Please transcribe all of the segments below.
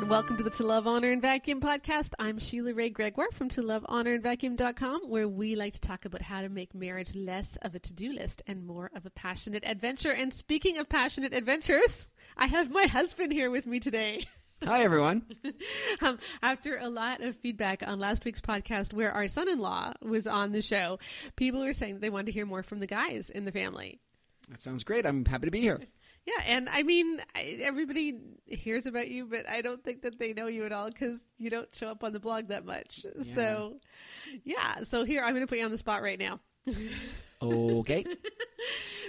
and welcome to the To Love, Honor, and Vacuum podcast. I'm Sheila Wray Gregoire from To Love, Honor, and Vacuum.com, where we like to talk about how to make marriage less of a to do list and more of a passionate adventure. And speaking of passionate adventures, I have my husband here with me today. Hi, everyone. um, after a lot of feedback on last week's podcast, where our son in law was on the show, people were saying they wanted to hear more from the guys in the family. That sounds great. I'm happy to be here. Yeah, and I mean, I, everybody hears about you, but I don't think that they know you at all because you don't show up on the blog that much. Yeah. So, yeah. So here, I'm going to put you on the spot right now. Okay.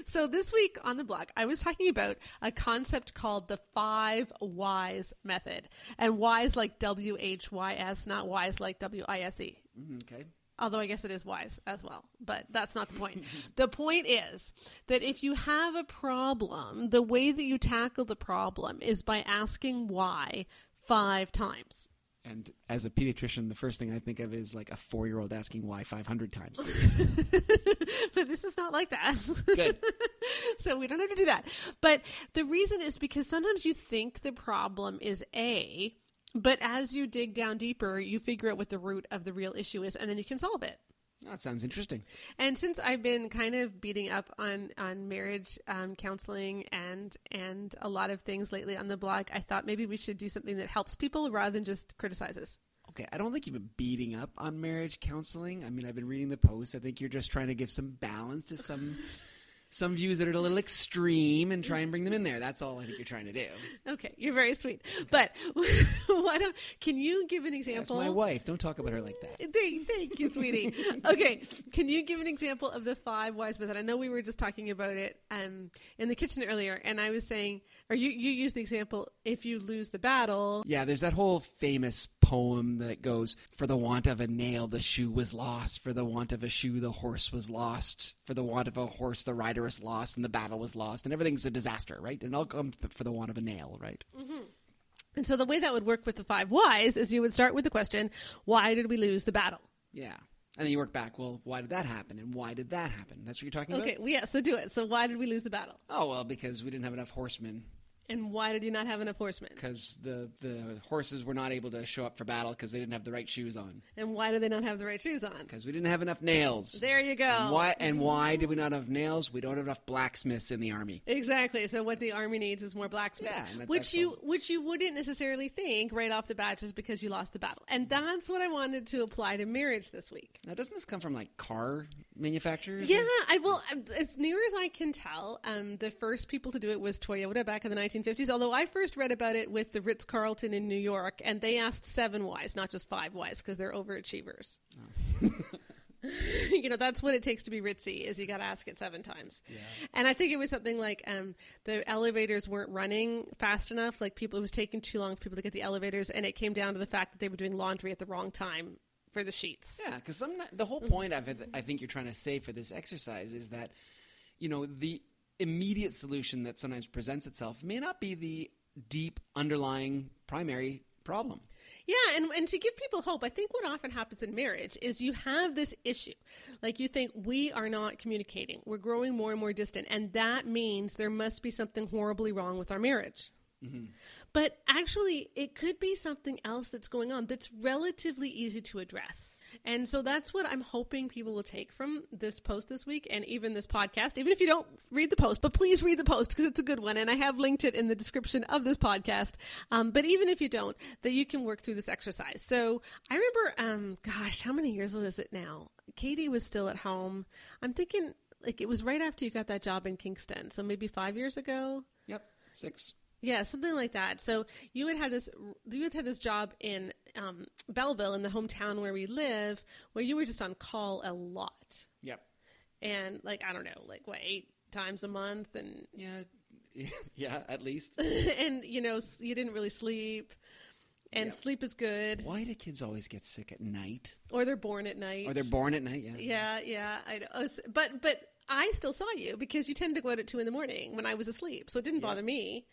So this week on the blog, I was talking about a concept called the five whys method, and whys like W H Y S, not whys like W I S E. Mhm, okay. Although I guess it is wise as well, but that's not the point. the point is that if you have a problem, the way that you tackle the problem is by asking why five times. And as a pediatrician, the first thing I think of is like a four year old asking why 500 times. but this is not like that. Good. so we don't have to do that. But the reason is because sometimes you think the problem is A, but as you dig down deeper, you figure out what the root of the real issue is, and then you can solve it. That sounds interesting. And since I've been kind of beating up on on marriage um, counseling and and a lot of things lately on the blog, I thought maybe we should do something that helps people rather than just criticizes. Okay, I don't think you've been beating up on marriage counseling. I mean, I've been reading the posts. I think you're just trying to give some balance to some some views that are a little extreme and try and bring them in there. That's all I think you're trying to do. Okay, you're very sweet. But why don't can you give an That's example? my wife. Don't talk about her like that. Thank, thank you, sweetie. okay, can you give an example of the five whys method? I know we were just talking about it um, in the kitchen earlier, and I was saying, or you you used the example: if you lose the battle, Yeah, there's that whole famous poem that goes, For the want of a nail, the shoe was lost. For the want of a shoe, the horse was lost. For the want of a horse, the rider was lost, and the battle was lost. And everything's a disaster, right? And all comes for the want of a nail, right? Mm-hmm. And so the way that would work with the five whys is you would start with the question, why did we lose the battle? Yeah. And then you work back, well, why did that happen? And why did that happen? That's what you're talking Okay, about? Okay, well, yeah, so do it. So why did we lose the battle? Oh, well, because we didn't have enough horsemen. And why did you not have enough horsemen? Because the, the horses were not able to show up for battle because they didn't have the right shoes on. And why did they not have the right shoes on? Because we didn't have enough nails. There you go. And why, and why did we not have nails? We don't have enough blacksmiths in the army. Exactly. So what the army needs is more blacksmiths, Yeah, that- which you which you wouldn't necessarily think right off the bat just because you lost the battle. And that's what I wanted to apply to marriage this week. Now, doesn't this come from like car manufacturers? Yeah, I will. As near as I can tell, um, the first people to do it was Toyota back in the 1950s. Although I first read about it with the Ritz Carlton in New York, and they asked seven whys, not just five whys, because they're overachievers. you know, that's what it takes to be ritzy. Is you got to ask it seven times. And I think it was something like um, the elevators weren't running fast enough. Like people, it was taking too long for people to get the elevators, and it came down to the fact that they were doing laundry at the wrong time for the sheets. Yeah, because the whole point of it, I think you're trying to say for this exercise is that, you know, the immediate solution that sometimes presents itself may not be the deep underlying primary problem. Yeah, and, and to give people hope, I think what often happens in marriage is you have this issue. Like you think, we are not communicating. We're growing more and more distant. And that means there must be something horribly wrong with our marriage. Mm-hmm. But actually, it could be something else that's going on that's relatively easy to address. And so that's what I'm hoping people will take from this post this week and even this podcast, even if you don't read the post, but please read the post because it's a good one. And I have linked it in the description of this podcast. Um, but even if you don't, that you can work through this exercise. So I remember, um, gosh, how many years was it now? Katie was still at home. I'm thinking like it was right after you got that job in Kingston. So maybe five years ago. Yep, six. Yeah, something like that. So you had had this you had had this job in um, Belleville, in the hometown where we live, where you were just on call a lot, Yep. and like I don't know, like what eight times a month, and Yeah, yeah, at least. and you know you didn't really sleep, and Yep. sleep is good, Why do kids always get sick at night? or they're born at night. Or they're born at night? Yeah. Yeah, yeah, I know. Oh, But but I still saw you because you tend to go out at two in the morning when I was asleep, so it didn't bother me.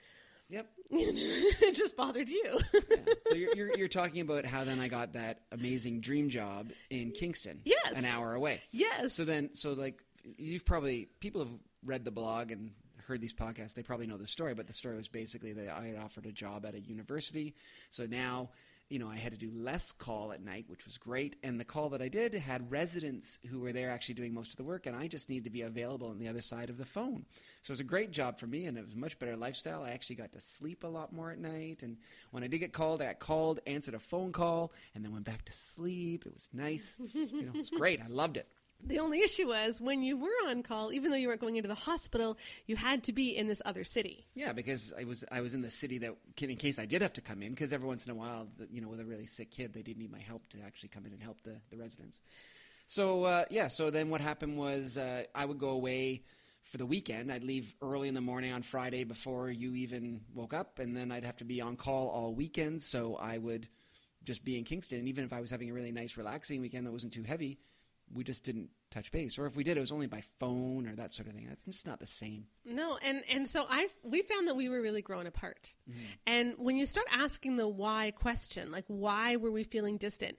Yep. it just bothered you. Yeah. So you're, you're you're talking about how then I got that amazing dream job in Kingston. Yes. An hour away. yes. So then, so like you've probably people have read the blog and heard these podcasts, they probably know the story. But the story was basically that I had offered a job at a university, so now you know, I had to do less call at night, which was great. And the call that I did had residents who were there actually doing most of the work, and I just needed to be available on the other side of the phone. So it was a great job for me, and it was a much better lifestyle. I actually got to sleep a lot more at night. And when I did get called, I got called, answered a phone call, and then went back to sleep. It was nice. you know, it was great. I loved it. The only issue was when you were on call, even though you weren't going into the hospital, you had to be in this other city. Yeah, because I was I was in the city that in case I did have to come in, because every once in a while, you know, with a really sick kid, they did need my help to actually come in and help the, the residents. So uh, yeah, so then what happened was uh, I would go away for the weekend. I'd leave early in the morning on Friday before you even woke up, and then I'd have to be on call all weekend. So I would just be in Kingston, and even if I was having a really nice, relaxing weekend that wasn't too heavy we just didn't touch base. Or if we did it was only by phone or that sort of thing. That's just not the same. No and and so i we found that we were really growing apart. Mm-hmm. and when you start asking the why question like why were we feeling distant?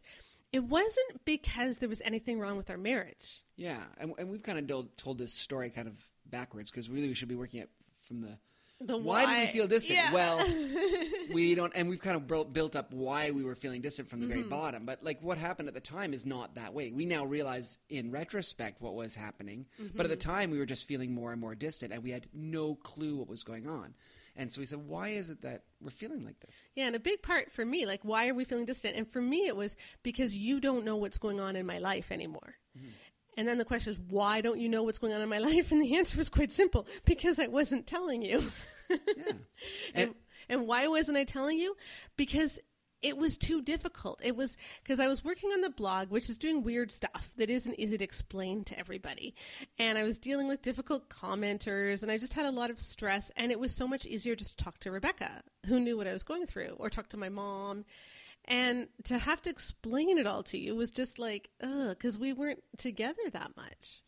It wasn't because there was anything wrong with our marriage. Yeah and, and we've kind of told this story kind of backwards because really we should be working at from the the why, why did we feel distant? Yeah. Well, we don't, and we've kind of built, built up why we were feeling distant from the mm-hmm. very bottom. But like what happened at the time is not that way. We now realize in retrospect what was happening, mm-hmm. but at the mm-hmm. time we were just feeling more and more distant, and we had no clue what was going on. And so we said, why is it that we're feeling like this? Yeah, and a big part for me, like, why are we feeling distant? And for me, it was because you don't know what's going on in my life anymore. Mm-hmm. And then the question is, why don't you know what's going on in my life? And the answer was quite simple because I wasn't telling you. yeah. And, and, and why wasn't I telling you? Because it was too difficult. It was because I was working on the blog, which is doing weird stuff that isn't easy to explain to everybody. And I was dealing with difficult commenters, and I just had a lot of stress. And it was so much easier just to talk to Rebecca, who knew what I was going through, or talk to my mom. And to have to explain it all to you was just like, ugh, because we weren't together that much.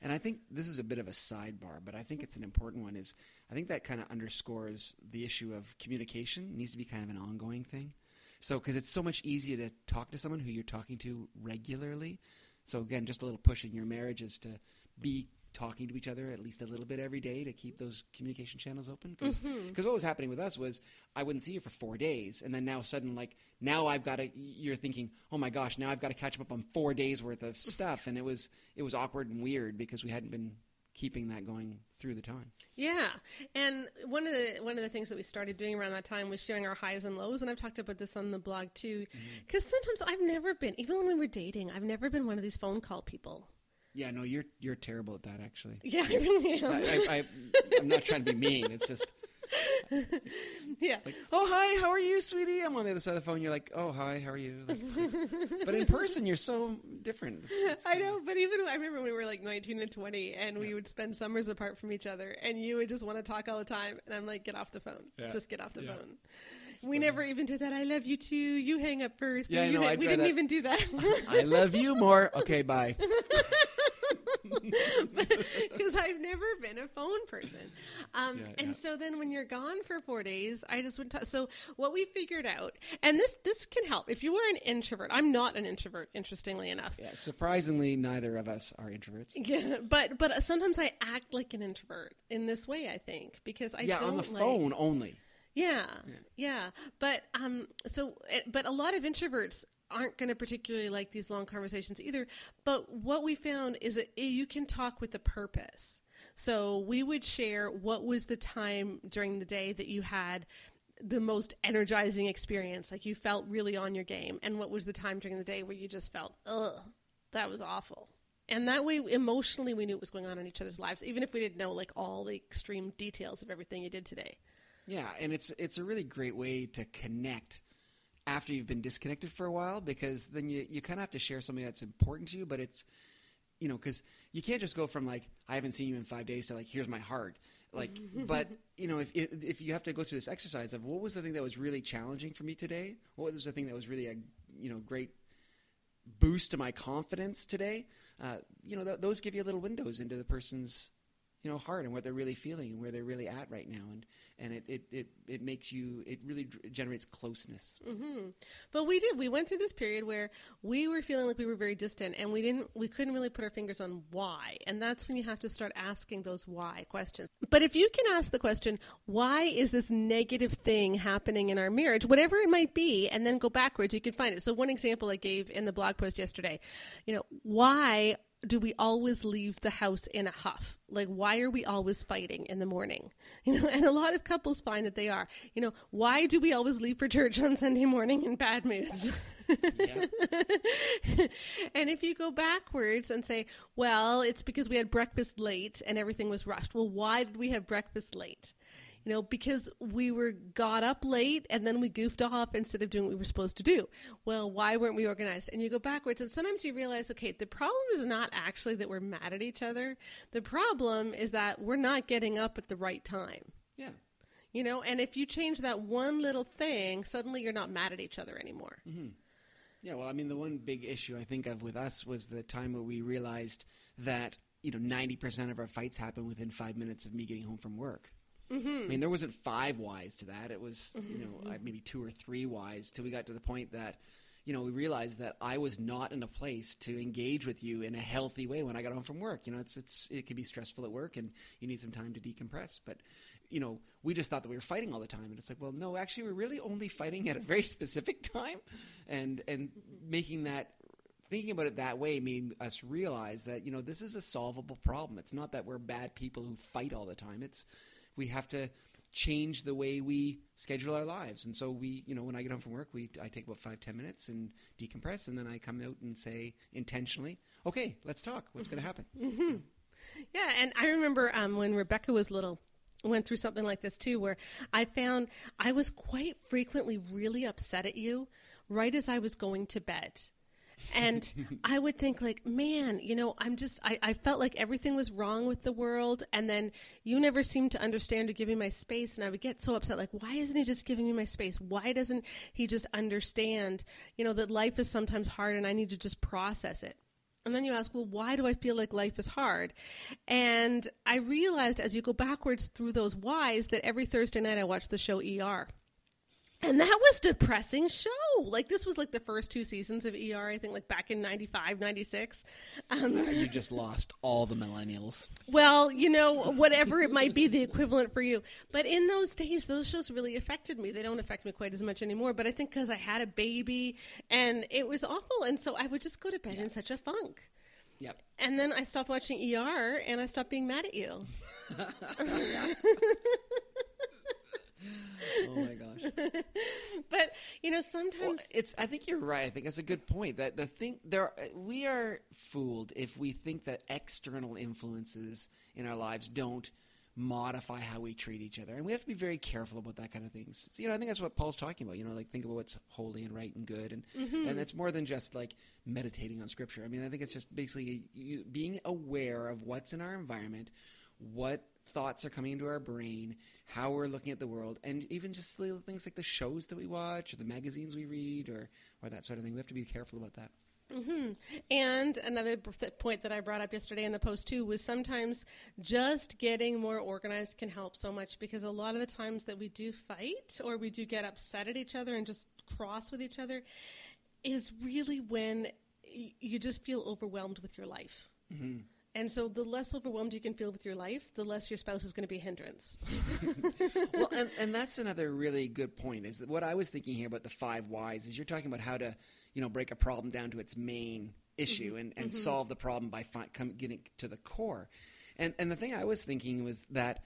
And I think this is a bit of a sidebar, but I think it's an important one. Is I think that kind of underscores the issue of communication it needs to be kind of an ongoing thing. So because it's so much easier to talk to someone who you're talking to regularly. So again, just a little push in your marriage is to be talking to each other at least a little bit every day to keep those communication channels open because mm-hmm. what was happening with us was i wouldn't see you for four days and then now sudden like now i've got to you're thinking oh my gosh now i've got to catch up on four days worth of stuff and it was it was awkward and weird because we hadn't been keeping that going through the time. Yeah, and one of the one of the things that we started doing around that time was sharing our highs and lows, and I've talked about this on the blog too. Because mm-hmm. sometimes I've never been, even when we were dating, I've never been one of these phone call people. Yeah, no, you're you're terrible at that. Actually. Yeah, I really am. I, am not trying to be mean. It's just. yeah. Like, oh hi, how are you, sweetie? I'm on the other side of the phone. You're like, oh hi, how are you? Like, but in person, you're so different. It's, it's I know, but even I remember when we were like 19 and 20, and yeah. we would spend summers apart from each other, and you would just want to talk all the time, and I'm like, get off the phone. Yeah. Just get off the yeah. phone. We never even did that. I love you too. You hang up first. Yeah, no, no, we didn't that. even do that. I love you more. Okay, bye because I've never been a phone person. Um, yeah, and yeah. so then when you're gone for four days, I just went. To, so what we figured out, and this this can help if you are an introvert. I'm not an introvert, interestingly enough. Yeah, surprisingly, neither of us are introverts. Yeah, but but sometimes I act like an introvert in this way. I think because I yeah on the phone only. Yeah, yeah, yeah, but um, so eh, but a lot of introverts aren't going to particularly like these long conversations either. But what we found is that you can talk with a purpose. So we would share what was the time during the day that you had the most energizing experience, like you felt really on your game, and what was the time during the day where you just felt, ugh, that was awful. And that way, emotionally, we knew what was going on in each other's lives, even if we didn't know like all the extreme details of everything you did today. Yeah, and it's it's a really great way to connect after you've been disconnected for a while because then you, you kind of have to share something that's important to you, but it's, you know, because you can't just go from like, I haven't seen you in five days to like, here's my heart. Like, but, you know, if, if you have to go through this exercise of what was the thing that was really challenging for me today? What was the thing that was really a, you know, great boost to my confidence today? Uh, you know, th- those give you little windows into the person's you know heart and what they're really feeling and where they're really at right now and and it it it, it makes you it really generates closeness hmm But we did. We went through this period where we were feeling like we were very distant, and we didn't. We couldn't really put our fingers on why. And that's when you have to start asking those why questions. But if you can ask the question, why is this negative thing happening in our marriage, whatever it might be, and then go backwards, you can find it. So one example I gave in the blog post yesterday, you know, why do we always leave the house in a huff? Like, why are we always fighting in the morning? You know, and a lot of couples find that they are. You know, why do we always leave for church on Sunday morning in bad moods? yeah and if you go backwards and say, well, it's because we had breakfast late and everything was rushed. Well, why did we have breakfast late? You know, because we were got up late and then we goofed off instead of doing what we were supposed to do. Well, why weren't we organized? And you go backwards, and sometimes you realize, okay, the problem is not actually that we're mad at each other. The problem is that we're not getting up at the right time. yeah You know, and if you change that one little thing, suddenly you're not mad at each other anymore. Mm-hmm. Yeah, well, I mean, the one big issue I think of with us was the time where we realized that you know ninety percent of our fights happen within five minutes of me getting home from work. Mm-hmm. I mean, there wasn't five whys to that. It was you know uh, maybe two or three whys till we got to the point that you know we realized that I was not in a place to engage with you in a healthy way when I got home from work. You know, it's it's it can be stressful at work and you need some time to decompress, but. You know, we just thought that we were fighting all the time, and it's like, well, no, actually, we're really only fighting at a very specific time, and and making that thinking about it that way made us realize that you know this is a solvable problem. It's not that we're bad people who fight all the time. It's we have to change the way we schedule our lives. And so we, you know, when I get home from work, we I take about five ten minutes and decompress, and then I come out and say intentionally, okay, let's talk. What's going to happen? Yeah, and I remember um, when Rebecca was little, went through something like this too, where I found I was quite frequently really upset at you right as I was going to bed. And I would think like, man, you know, I'm just, I, I felt like everything was wrong with the world. And then you never seemed to understand or give me my space. And I would get so upset, like, why isn't he just giving me my space? Why doesn't he just understand, you know, that life is sometimes hard and I need to just process it? And then you ask, well, why do I feel like life is hard? And I realized as you go backwards through those whys that every Thursday night I watch the show ER. And that was depressing show. Like this was like the first two seasons of ER, I think like back in 95, 96. Um, you just lost all the millennials. well, you know, whatever it might be the equivalent for you. But in those days, those shows really affected me. They don't affect me quite as much anymore. But I think because I had a baby and it was awful. And so I would just go to bed in such a funk. Yep. And then I stopped watching ER and I stopped being mad at you. Oh my gosh. But, you know, Well, sometimes. it's. I think you're right. I think that's a good point. That the thing there, we are fooled if we think that external influences in our lives don't modify how we treat each other, and we have to be very careful about that kind of things. It's, you know, I think that's what Paul's talking about. You know, like think about what's holy and right and good, and mm-hmm. and it's more than just like meditating on Scripture. I mean, I think it's just basically you, being aware of what's in our environment, what thoughts are coming into our brain, how we're looking at the world, and even just little things like the shows that we watch or the magazines we read or, or that sort of thing. We have to be careful about that. Mm-hmm. And another point that I brought up yesterday in the post too was sometimes just getting more organized can help so much because a lot of the times that we do fight or we do get upset at each other and just cross with each other is really when y- you just feel overwhelmed with your life. Mm-hmm. And so the less overwhelmed you can feel with your life, the less your spouse is going to be a hindrance. well, and, and that's another really good point. Is that what I was thinking here about the five whys? Is you're talking about how to, you know, break a problem down to its main issue mm-hmm. and, and mm-hmm. solve the problem by fi- come, getting to the core. And and the thing I was thinking was that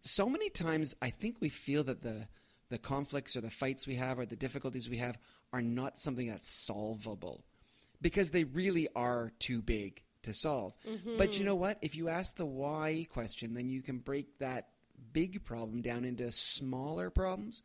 so many times I think we feel that the the conflicts or the fights we have or the difficulties we have are not something that's solvable because they really are too big to solve. But you mm-hmm. know what? If you ask the why question, then you can break that big problem down into smaller problems,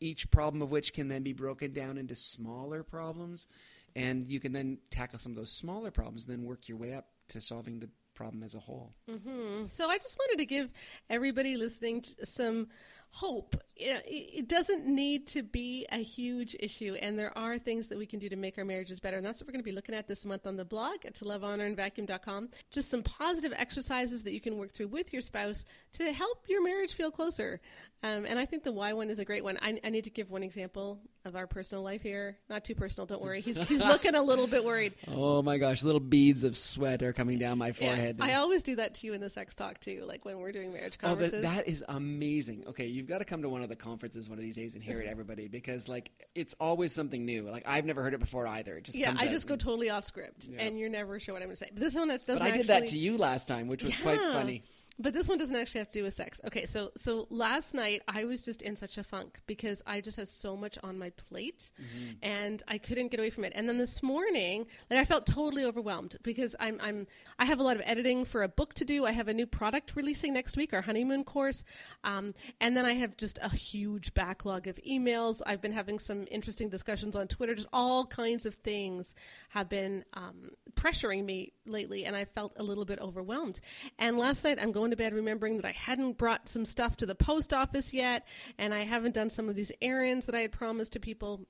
each problem of which can then be broken down into smaller problems. And you can then tackle some of those smaller problems and then work your way up to solving the problem as a whole. Mm-hmm. So I just wanted to give everybody listening some hope. It doesn't need to be a huge issue, and there are things that we can do to make our marriages better. And that's what we're going to be looking at this month on the blog at to love, honor, and vacuum.com. Just some positive exercises that you can work through with your spouse to help your marriage feel closer. Um, and I think the why one is a great one. I, I, need to give one example of our personal life here. Not too personal, don't worry. He's, he's looking a little bit worried. Oh my gosh, little beads of sweat are coming down my forehead. Yeah, I always do that to you in the sex talk too, like when we're doing marriage conferences. Oh, that, that is amazing. Okay, you've got to come to one of the conferences one of these days and hear it, everybody, because like it's always something new. Like I've never heard it before either. It just yeah, I just go totally off script, yeah. and you're never sure what I'm going to say. But this one that doesn't. But I did actually... that to you last time, which was yeah. quite funny. But this one doesn't actually have to do with sex. Okay, so so last night I was just in such a funk because I just had so much on my plate mm-hmm. and I couldn't get away from it. And then this morning, like I felt totally overwhelmed because I'm I'm I have a lot of editing for a book to do. I have a new product releasing next week, our honeymoon course, um, and then I have just a huge backlog of emails. I've been having some interesting discussions on Twitter. Just all kinds of things have been um, pressuring me lately, and I felt a little bit overwhelmed. And last night I'm going going to bed remembering that I hadn't brought some stuff to the post office yet, and I haven't done some of these errands that I had promised to people.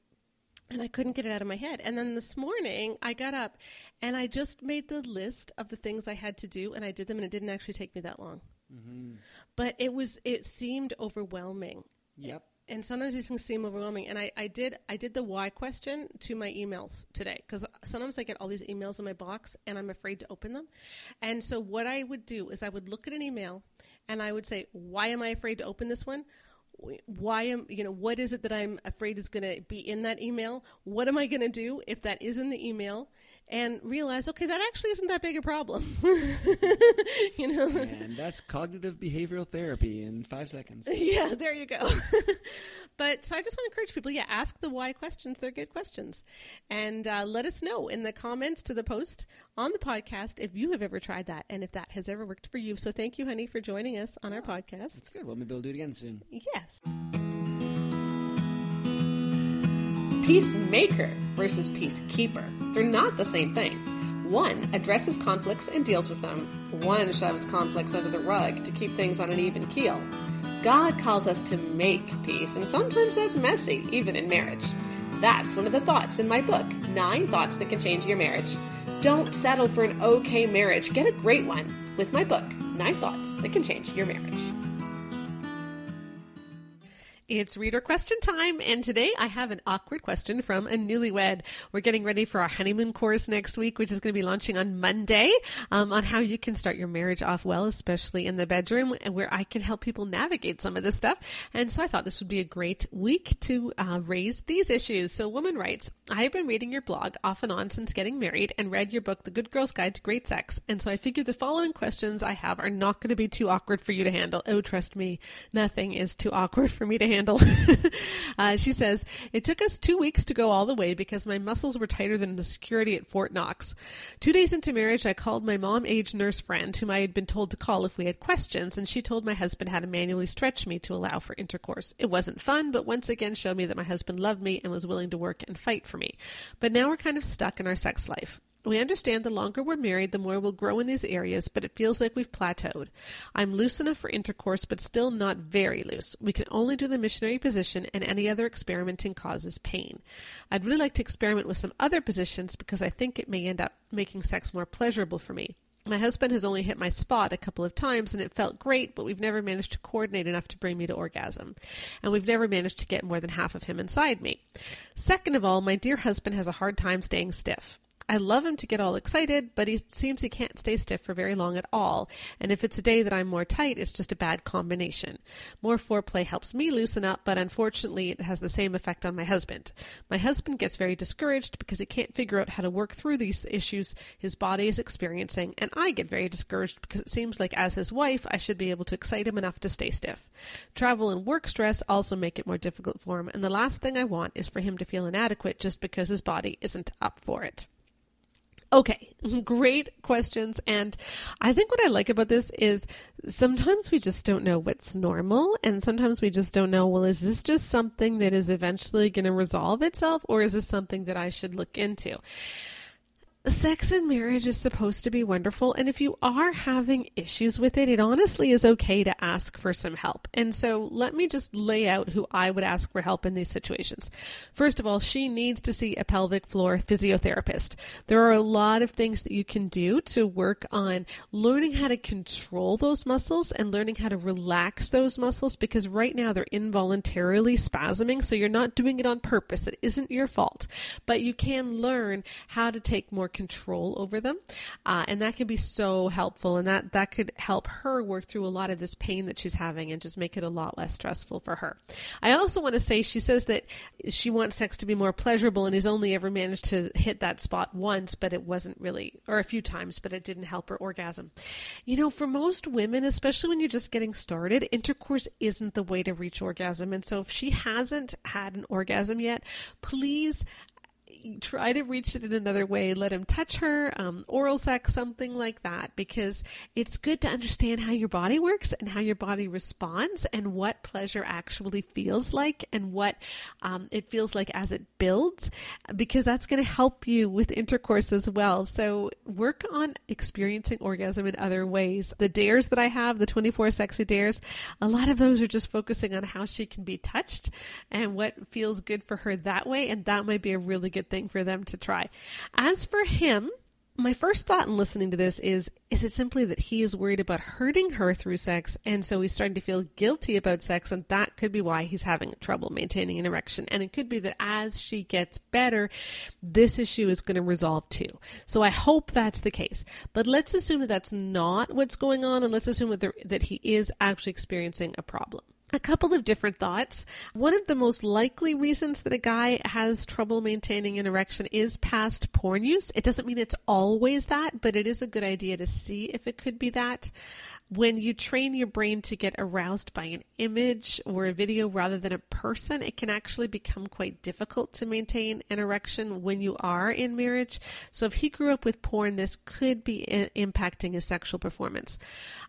And I couldn't get it out of my head. And then this morning, I got up and I just made the list of the things I had to do, and I did them, and it didn't actually take me that long. Mm-hmm. But it was, it seemed overwhelming. Yep and sometimes these things seem overwhelming. And I, I did I did the why question to my emails today because sometimes I get all these emails in my box and I'm afraid to open them. And so what I would do is I would look at an email and I would say, why am I afraid to open this one? Why am you know what is it that I'm afraid is going to be in that email? What am I going to do if that is in the email? And realize, okay, that actually isn't that big a problem. you know, and that's cognitive behavioral therapy in five seconds. Yeah, there you go. but so I just want to encourage people, yeah, ask the why questions. They're good questions, and uh, let us know in the comments to the post on the podcast if you have ever tried that and if that has ever worked for you. So thank you, honey, for joining us on our podcast. That's good. Well, maybe we'll do it again soon. Yes. Peacemaker versus peacekeeper. They're not the same thing. One addresses conflicts and deals with them. One shoves conflicts under the rug to keep things on an even keel. God calls us to make peace, and sometimes that's messy, even in marriage. That's one of the thoughts in my book, Nine Thoughts That Can Change Your Marriage. Don't settle for an okay marriage, get a great one with my book, Nine Thoughts That Can Change Your Marriage. It's reader question time, and today I have an awkward question from a newlywed. We're getting ready for our honeymoon course next week, which is going to be launching on Monday, um, on how you can start your marriage off well, especially in the bedroom, where I can help people navigate some of this stuff. And so I thought this would be a great week to uh, raise these issues. So, woman writes, I have been reading your blog off and on since getting married, and read your book, The Good Girl's Guide to Great Sex. And so I figured the following questions I have are not going to be too awkward for you to handle. Oh, trust me, nothing is too awkward for me to handle handle. uh, she says, It took us two weeks to go all the way because my muscles were tighter than the security at Fort Knox. Two days into marriage, I called my mom age nurse friend, whom I had been told to call if we had questions, and she told my husband how to manually stretch me to allow for intercourse. It wasn't fun, but once again showed me that my husband loved me and was willing to work and fight for me. But now we're kind of stuck in our sex life. We understand the longer we're married, the more we'll grow in these areas, but it feels like we've plateaued. I'm loose enough for intercourse, but still not very loose. We can only do the missionary position, and any other experimenting causes pain. I'd really like to experiment with some other positions because I think it may end up making sex more pleasurable for me. My husband has only hit my spot a couple of times and it felt great, but we've never managed to coordinate enough to bring me to orgasm. And we've never managed to get more than half of him inside me. Second of all, my dear husband has a hard time staying stiff. I love him to get all excited, but he seems he can't stay stiff for very long at all. And if it's a day that I'm more tight, it's just a bad combination. More foreplay helps me loosen up, but unfortunately, it has the same effect on my husband. My husband gets very discouraged because he can't figure out how to work through these issues his body is experiencing, and I get very discouraged because it seems like as his wife, I should be able to excite him enough to stay stiff. Travel and work stress also make it more difficult for him, and the last thing I want is for him to feel inadequate just because his body isn't up for it. Okay, great questions. And I think what I like about this is sometimes we just don't know what's normal. And sometimes we just don't know, well, is this just something that is eventually going to resolve itself or is this something that I should look into? Sex and marriage is supposed to be wonderful. And if you are having issues with it, it honestly is okay to ask for some help. And so let me just lay out who I would ask for help in these situations. First of all, she needs to see a pelvic floor physiotherapist. There are a lot of things that you can do to work on learning how to control those muscles and learning how to relax those muscles because right now they're involuntarily spasming. So you're not doing it on purpose. That isn't your fault. But you can learn how to take more control over them. Uh, and that can be so helpful. And that, that could help her work through a lot of this pain that she's having and just make it a lot less stressful for her. I also want to say she says that she wants sex to be more pleasurable and has only ever managed to hit that spot once, but it wasn't really, or a few times, but it didn't help her orgasm. You know, for most women, especially when you're just getting started, intercourse isn't the way to reach orgasm. And so if she hasn't had an orgasm yet, please try to reach it in another way. Let him touch her, um, oral sex, something like that, because it's good to understand how your body works and how your body responds and what pleasure actually feels like and what um, it feels like as it builds, because that's going to help you with intercourse as well. So work on experiencing orgasm in other ways. The dares that I have, the 24 sexy dares, a lot of those are just focusing on how she can be touched and what feels good for her that way. And that might be a really good thing for them to try. As for him, my first thought in listening to this is is it simply that he is worried about hurting her through sex and so he's starting to feel guilty about sex and that could be why he's having trouble maintaining an erection. And it could be that as she gets better this issue is going to resolve too. So i hope that's the case. But let's assume that that's not what's going on and let's assume that, there, that he is actually experiencing a problem a couple of different thoughts. One of the most likely reasons that a guy has trouble maintaining an erection is past porn use. It doesn't mean it's always that, but it is a good idea to see if it could be that when you train your brain to get aroused by an image or a video rather than a person, it can actually become quite difficult to maintain an erection when you are in marriage. So if he grew up with porn, this could be I- impacting his sexual performance.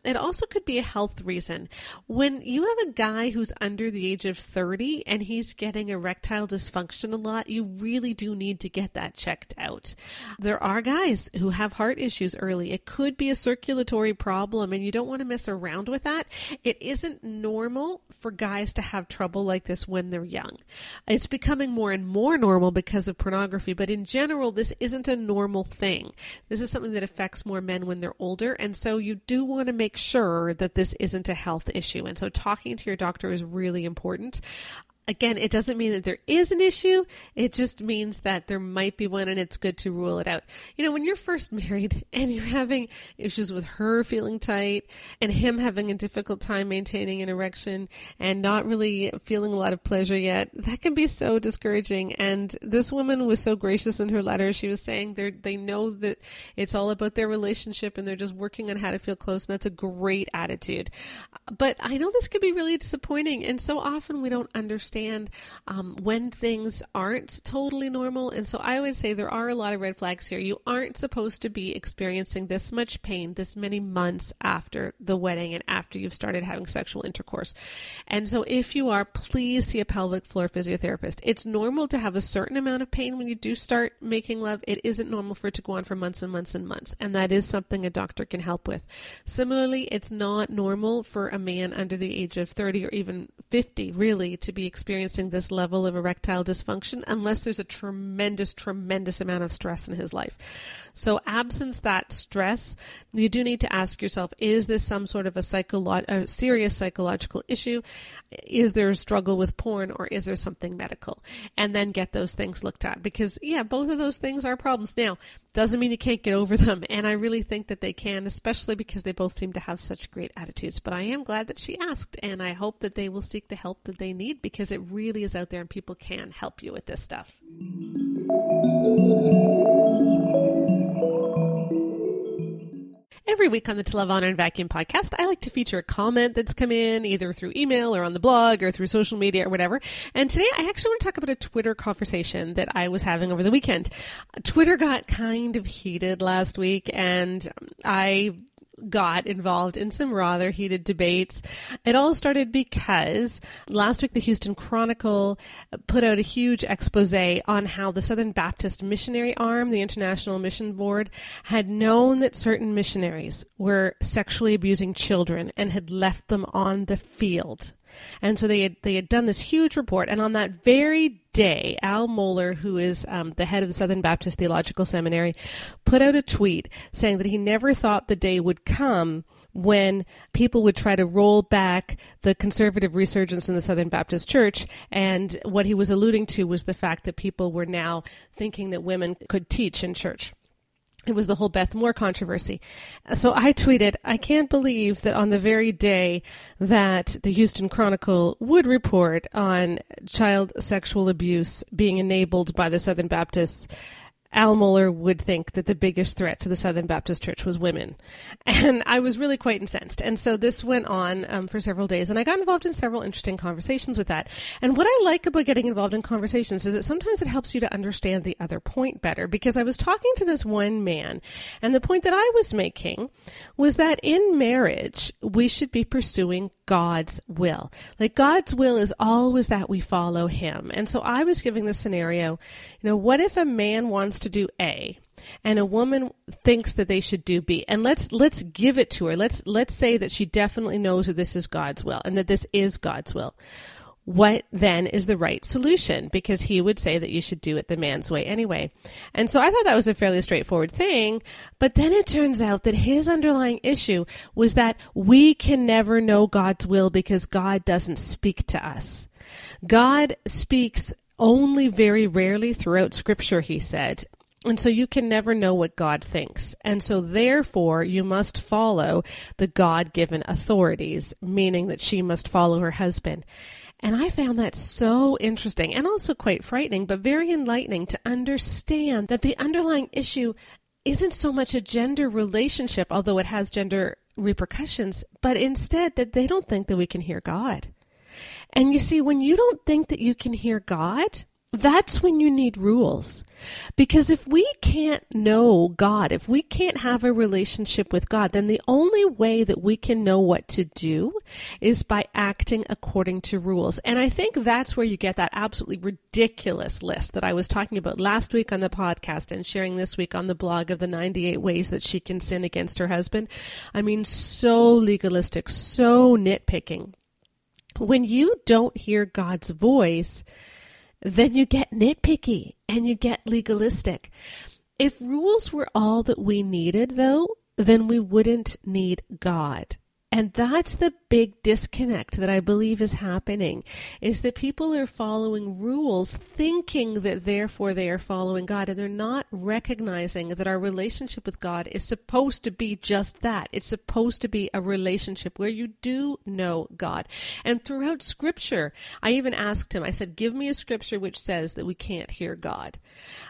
It also could be a health reason. When you have a guy who's under the age of 30 and he's getting erectile dysfunction a lot, you really do need to get that checked out. There are guys who have heart issues early. It could be a circulatory problem and you don't want to mess around with that. It isn't normal for guys to have trouble like this when they're young. It's becoming more and more normal because of pornography, but in general, this isn't a normal thing. This is something that affects more men when they're older, and so you do want to make sure that this isn't a health issue. And so talking to your doctor is really important again, it doesn't mean that there is an issue. It just means that there might be one and it's good to rule it out. You know, when you're first married and you're having issues with her feeling tight and him having a difficult time maintaining an erection and not really feeling a lot of pleasure yet, that can be so discouraging. And this woman was so gracious in her letter. She was saying they know that it's all about their relationship and they're just working on how to feel close. And that's a great attitude. But I know this can be really disappointing. And so often we don't understand understand um, when things aren't totally normal. And so I would say there are a lot of red flags here. You aren't supposed to be experiencing this much pain this many months after the wedding and after you've started having sexual intercourse. And so if you are, please see a pelvic floor physiotherapist. It's normal to have a certain amount of pain when you do start making love. It isn't normal for it to go on for months and months and months. And that is something a doctor can help with. Similarly, it's not normal for a man under the age of 30 or even 50 really to be experiencing this level of erectile dysfunction unless there's a tremendous, tremendous amount of stress in his life. So, absence that stress, you do need to ask yourself: Is this some sort of a, psycholo- a serious psychological issue? Is there a struggle with porn, or is there something medical? And then get those things looked at because, yeah, both of those things are problems. Now, doesn't mean you can't get over them, and I really think that they can, especially because they both seem to have such great attitudes. But I am glad that she asked, and I hope that they will seek the help that they need because it really is out there, and people can help you with this stuff. Every week on the To Love, Honor, and Vacuum podcast, I like to feature a comment that's come in either through email or on the blog or through social media or whatever. And today I actually want to talk about a Twitter conversation that I was having over the weekend. Twitter got kind of heated last week and I got involved in some rather heated debates. It all started because last week the Houston Chronicle put out a huge expose on how the Southern Baptist Missionary Arm, the International Mission Board, had known that certain missionaries were sexually abusing children and had left them on the field. And so they had, they had done this huge report. And on that very day, Al Mohler, who is um, the head of the Southern Baptist Theological Seminary, put out a tweet saying that he never thought the day would come when people would try to roll back the conservative resurgence in the Southern Baptist Church. And what he was alluding to was the fact that people were now thinking that women could teach in church it was the whole Beth Moore controversy. So I tweeted, I can't believe that on the very day that the Houston Chronicle would report on child sexual abuse being enabled by the Southern Baptists, Al Mohler would think that the biggest threat to the Southern Baptist Church was women. And I was really quite incensed. And so this went on um, for several days, and I got involved in several interesting conversations with that. And what I like about getting involved in conversations is that sometimes it helps you to understand the other point better. Because I was talking to this one man, and the point that I was making was that in marriage, we should be pursuing God's will. Like God's will is always that we follow him. And so I was giving the scenario, you know, what if a man wants to do A and a woman thinks that they should do B? And let's let's give it to her. Let's let's say that she definitely knows that this is God's will and that this is God's will what then is the right solution because he would say that you should do it the man's way anyway. And so I thought that was a fairly straightforward thing, but then it turns out that his underlying issue was that we can never know God's will because God doesn't speak to us. God speaks only very rarely throughout scripture, he said. And so you can never know what God thinks. And so therefore you must follow the God given authorities, meaning that she must follow her husband. And I found that so interesting and also quite frightening, but very enlightening to understand that the underlying issue isn't so much a gender relationship, although it has gender repercussions, but instead that they don't think that we can hear God. And you see, when you don't think that you can hear God, that's when you need rules. Because if we can't know God, if we can't have a relationship with God, then the only way that we can know what to do is by acting according to rules. And I think that's where you get that absolutely ridiculous list that I was talking about last week on the podcast and sharing this week on the blog of the 98 ways that she can sin against her husband. I mean, so legalistic, so nitpicking. When you don't hear God's voice, then you get nitpicky and you get legalistic. If rules were all that we needed, though, then we wouldn't need God. And that's the big disconnect that I believe is happening is that people are following rules thinking that therefore they are following God and they're not recognizing that our relationship with God is supposed to be just that. It's supposed to be a relationship where you do know God. And throughout scripture, I even asked him, I said, give me a scripture which says that we can't hear God.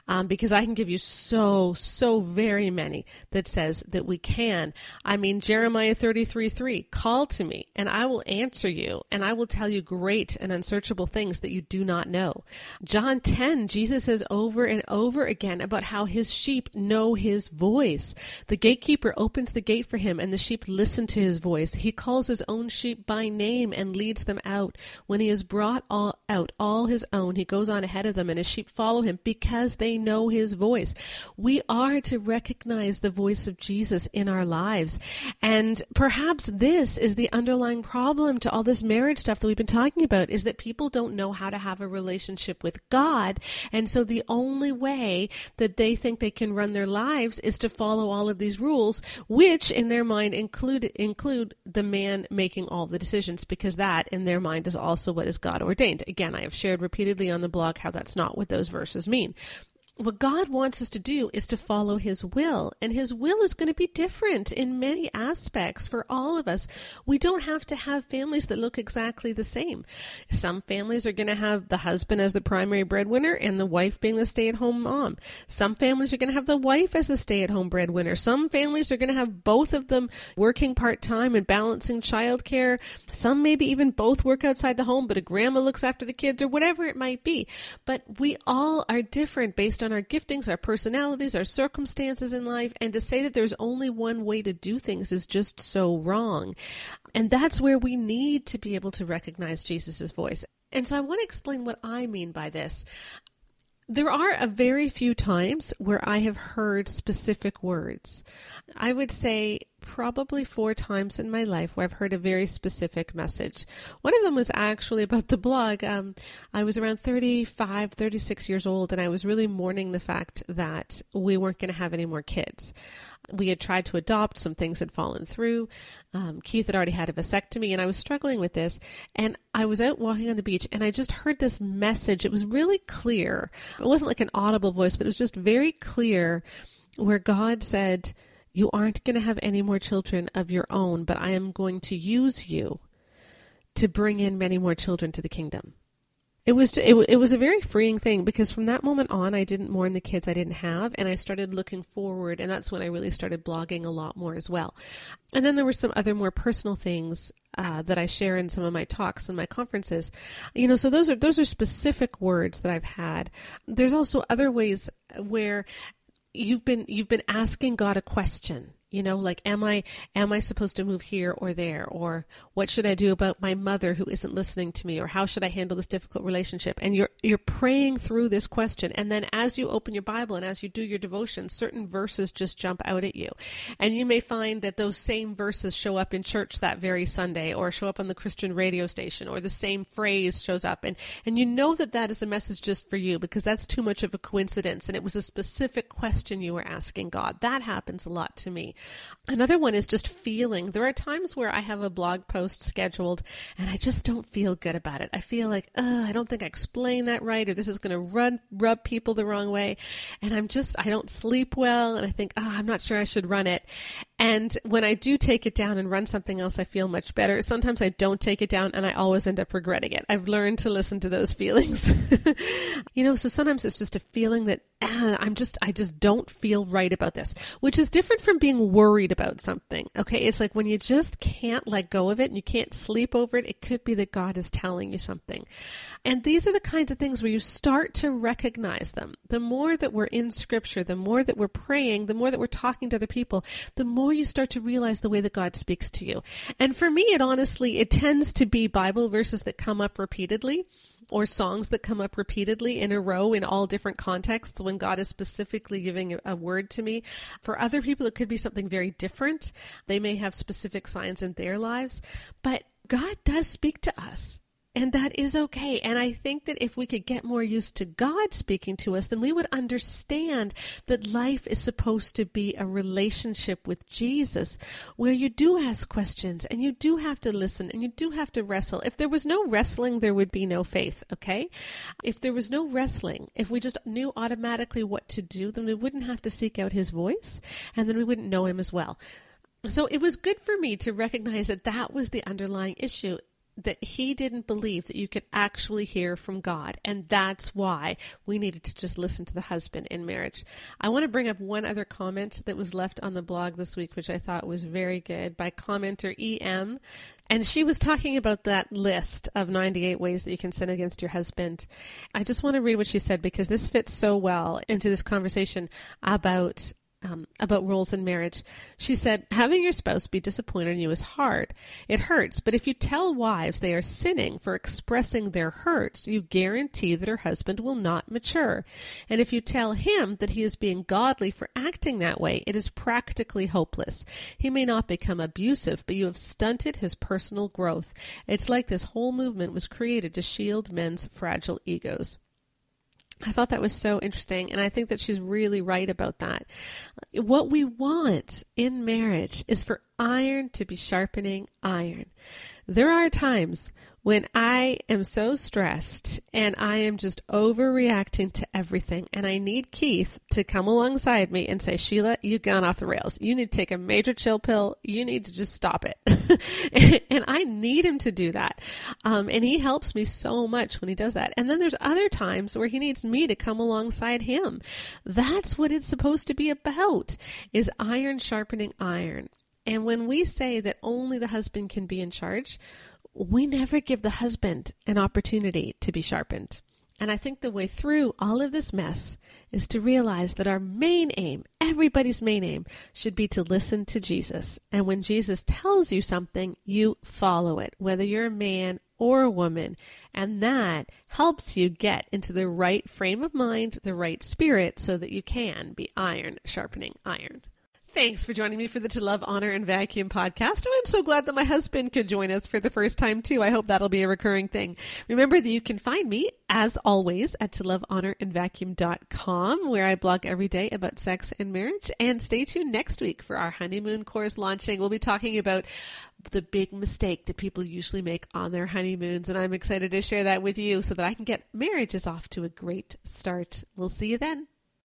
Um, because I can give you so, so very many that says that we can. I mean, Jeremiah 33, 3 3 Call to me, and I will answer you, and I will tell you great and unsearchable things that you do not know. John 10, Jesus says over and over again about how his sheep know his voice. The gatekeeper opens the gate for him, and the sheep listen to his voice. He calls his own sheep by name and leads them out. When he has brought all out all his own, he goes on ahead of them, and his sheep follow him because they know his voice. We are to recognize the voice of Jesus in our lives. And perhaps this is the underlying problem to all this marriage stuff that we've been talking about is that people don't know how to have a relationship with God. And so the only way that they think they can run their lives is to follow all of these rules, which in their mind include, include the man making all the decisions because that in their mind is also what is God ordained. Again, I have shared repeatedly on the blog how that's not what those verses mean what God wants us to do is to follow His will. And His will is going to be different in many aspects for all of us. We don't have to have families that look exactly the same. Some families are going to have the husband as the primary breadwinner and the wife being the stay at home mom. Some families are going to have the wife as the stay at home breadwinner. Some families are going to have both of them working part time and balancing childcare. Some maybe even both work outside the home, but a grandma looks after the kids or whatever it might be. But we all are different based on our giftings, our personalities, our circumstances in life. And to say that there's only one way to do things is just so wrong. And that's where we need to be able to recognize Jesus' voice. And so I want to explain what I mean by this. There are a very few times where I have heard specific words. I would say probably four times in my life where I've heard a very specific message. One of them was actually about the blog. Um, I was around 35, 36 years old, and I was really mourning the fact that we weren't going to have any more kids. We had tried to adopt, some things had fallen through. Um, Keith had already had a vasectomy, and I was struggling with this. And I was out walking on the beach, and I just heard this message. It was really clear. It wasn't like an audible voice, but it was just very clear where God said, You aren't going to have any more children of your own, but I am going to use you to bring in many more children to the kingdom it was it, it was a very freeing thing because from that moment on I didn't mourn the kids I didn't have and I started looking forward and that's when I really started blogging a lot more as well. And then there were some other more personal things uh, that I share in some of my talks and my conferences. You know, so those are those are specific words that I've had. There's also other ways where you've been you've been asking God a question you know like am i am i supposed to move here or there? Or what should i do about my mother who isn't listening to me? Or how should i handle this difficult relationship? And you're you're praying through this question. And then as you open your bible and as you do your devotion certain verses just jump out at you. And you may find that those same verses show up in church that very sunday or show up on the christian radio station or the same phrase shows up. And and you know that that is a message just for you because that's too much of a coincidence and it was a specific question you were asking god. That happens a lot to me Another one is just feeling. There are times where I have a blog post scheduled and I just don't feel good about it. I feel like, I don't think I explained that right, or this is going to run rub people the wrong way. And I'm just, I don't sleep well, and I think, oh, I'm not sure I should run it. And when I do take it down and run something else, I feel much better. Sometimes I don't take it down and I always end up regretting it. I've learned to listen to those feelings. you know, so sometimes it's just a feeling that ah, I'm just, I just don't feel right about this, which is different from being worried about something. Okay. It's like when you just can't let go of it and you can't sleep over it, it could be that God is telling you something. And these are the kinds of things where you start to recognize them. The more that we're in scripture, the more that we're praying, the more that we're talking to other people, the more you start to realize the way that God speaks to you. And for me, it honestly, it tends to be Bible verses that come up repeatedly or songs that come up repeatedly in a row in all different contexts when God is specifically giving a word to me. For other people, it could be something very different. They may have specific signs in their lives, but God does speak to us. And that is okay. And I think that if we could get more used to God speaking to us, then we would understand that life is supposed to be a relationship with Jesus where you do ask questions and you do have to listen and you do have to wrestle. If there was no wrestling, there would be no faith, okay? If there was no wrestling, if we just knew automatically what to do, then we wouldn't have to seek out his voice and then we wouldn't know him as well. So it was good for me to recognize that that was the underlying issue that he didn't believe that you could actually hear from God. And that's why we needed to just listen to the husband in marriage. I want to bring up one other comment that was left on the blog this week, which I thought was very good by commenter EM. And she was talking about that list of 98 ways that you can sin against your husband. I just want to read what she said because this fits so well into this conversation about um, about rules in marriage. She said, Having your spouse be disappointed in you is hard. It hurts, but if you tell wives they are sinning for expressing their hurts, you guarantee that her husband will not mature. And if you tell him that he is being godly for acting that way, it is practically hopeless. He may not become abusive, but you have stunted his personal growth. It's like this whole movement was created to shield men's fragile egos. I thought that was so interesting, and I think that she's really right about that. What we want in marriage is for iron to be sharpening iron. There are times when I am so stressed and I am just overreacting to everything, and I need Keith to come alongside me and say, Sheila, you've gone off the rails. You need to take a major chill pill. You need to just stop it. and I need him to do that. Um, and he helps me so much when he does that. And then there's other times where he needs me to come alongside him. That's what it's supposed to be about, is iron sharpening iron. And when we say that only the husband can be in charge, we never give the husband an opportunity to be sharpened. And I think the way through all of this mess is to realize that our main aim, everybody's main aim, should be to listen to Jesus. And when Jesus tells you something, you follow it, whether you're a man or a woman. And that helps you get into the right frame of mind, the right spirit, so that you can be iron sharpening iron. Thanks for joining me for the To Love, Honor, and Vacuum podcast. And I'm so glad that my husband could join us for the first time, too. I hope that'll be a recurring thing. Remember that you can find me, as always, at To Love, Honor, and Vacuum.com, where I blog every day about sex and marriage. And stay tuned next week for our honeymoon course launching. We'll be talking about the big mistake that people usually make on their honeymoons. And I'm excited to share that with you so that I can get marriages off to a great start. We'll see you then.